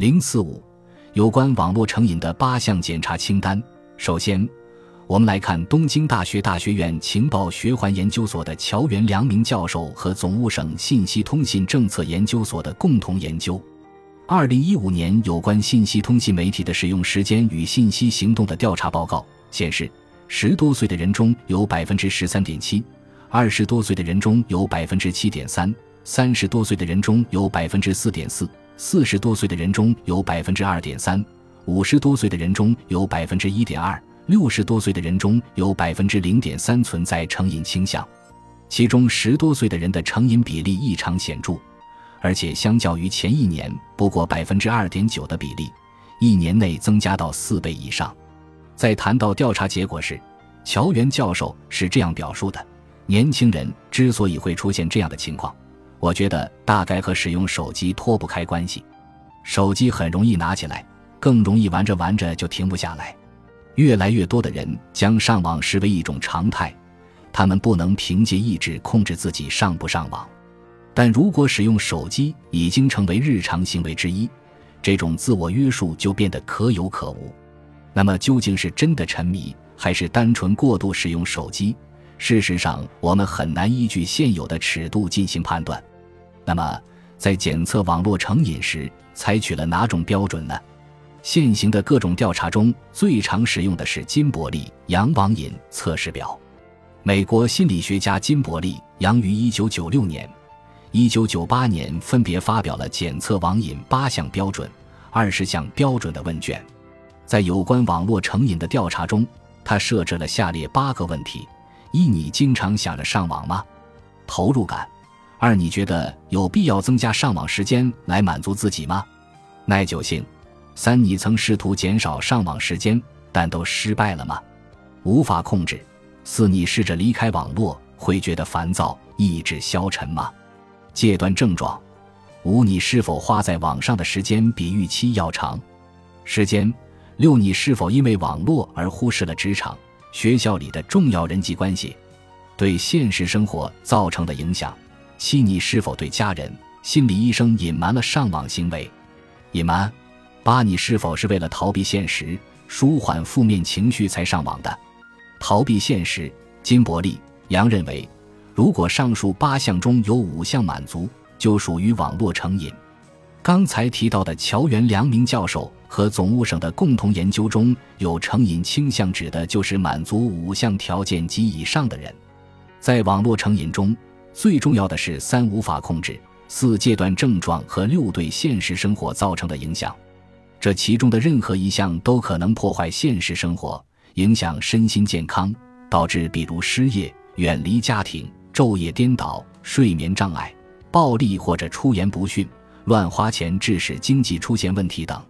零四五，有关网络成瘾的八项检查清单。首先，我们来看东京大学大学院情报学环研究所的桥原良明教授和总务省信息通信政策研究所的共同研究。二零一五年有关信息通信媒体的使用时间与信息行动的调查报告显示，十多岁的人中有百分之十三点七，二十多岁的人中有百分之七点三，三十多岁的人中有百分之四点四，四十多岁的人中有百分之二点三，五十多岁的人中有百分之一点二，六十多岁的人中有百分之零点三存在成瘾倾向，其中十多岁的人的成瘾比例异常显著。而且相较于前一年不过百分之二点九的比例，一年内增加到四倍以上。在谈到调查结果时，乔原教授是这样表述的：年轻人之所以会出现这样的情况，我觉得大概和使用手机脱不开关系。手机很容易拿起来，更容易玩着玩着就停不下来。越来越多的人将上网视为一种常态，他们不能凭借意志控制自己上不上网。但如果使用手机已经成为日常行为之一，这种自我约束就变得可有可无。那么，究竟是真的沉迷，还是单纯过度使用手机？事实上，我们很难依据现有的尺度进行判断。那么，在检测网络成瘾时，采取了哪种标准呢？现行的各种调查中最常使用的是金伯利杨网瘾测试表。美国心理学家金伯利杨于一九九六年。一九九八年，分别发表了检测网瘾八项标准、二十项标准的问卷。在有关网络成瘾的调查中，他设置了下列八个问题：一、你经常想着上网吗？投入感；二、你觉得有必要增加上网时间来满足自己吗？耐久性；三、你曾试图减少上网时间，但都失败了吗？无法控制；四、你试着离开网络会觉得烦躁、意志消沉吗？戒断症状，五你是否花在网上的时间比预期要长？时间六你是否因为网络而忽视了职场、学校里的重要人际关系，对现实生活造成的影响？七你是否对家人、心理医生隐瞒了上网行为？隐瞒。八你是否是为了逃避现实、舒缓负面情绪才上网的？逃避现实。金伯利、杨认为。如果上述八项中有五项满足，就属于网络成瘾。刚才提到的桥元良明教授和总务省的共同研究中有成瘾倾向，指的就是满足五项条件及以上的人。在网络成瘾中，最重要的是三无法控制、四戒断症状和六对现实生活造成的影响。这其中的任何一项都可能破坏现实生活，影响身心健康，导致比如失业、远离家庭。昼夜颠倒、睡眠障碍、暴力或者出言不逊、乱花钱，致使经济出现问题等。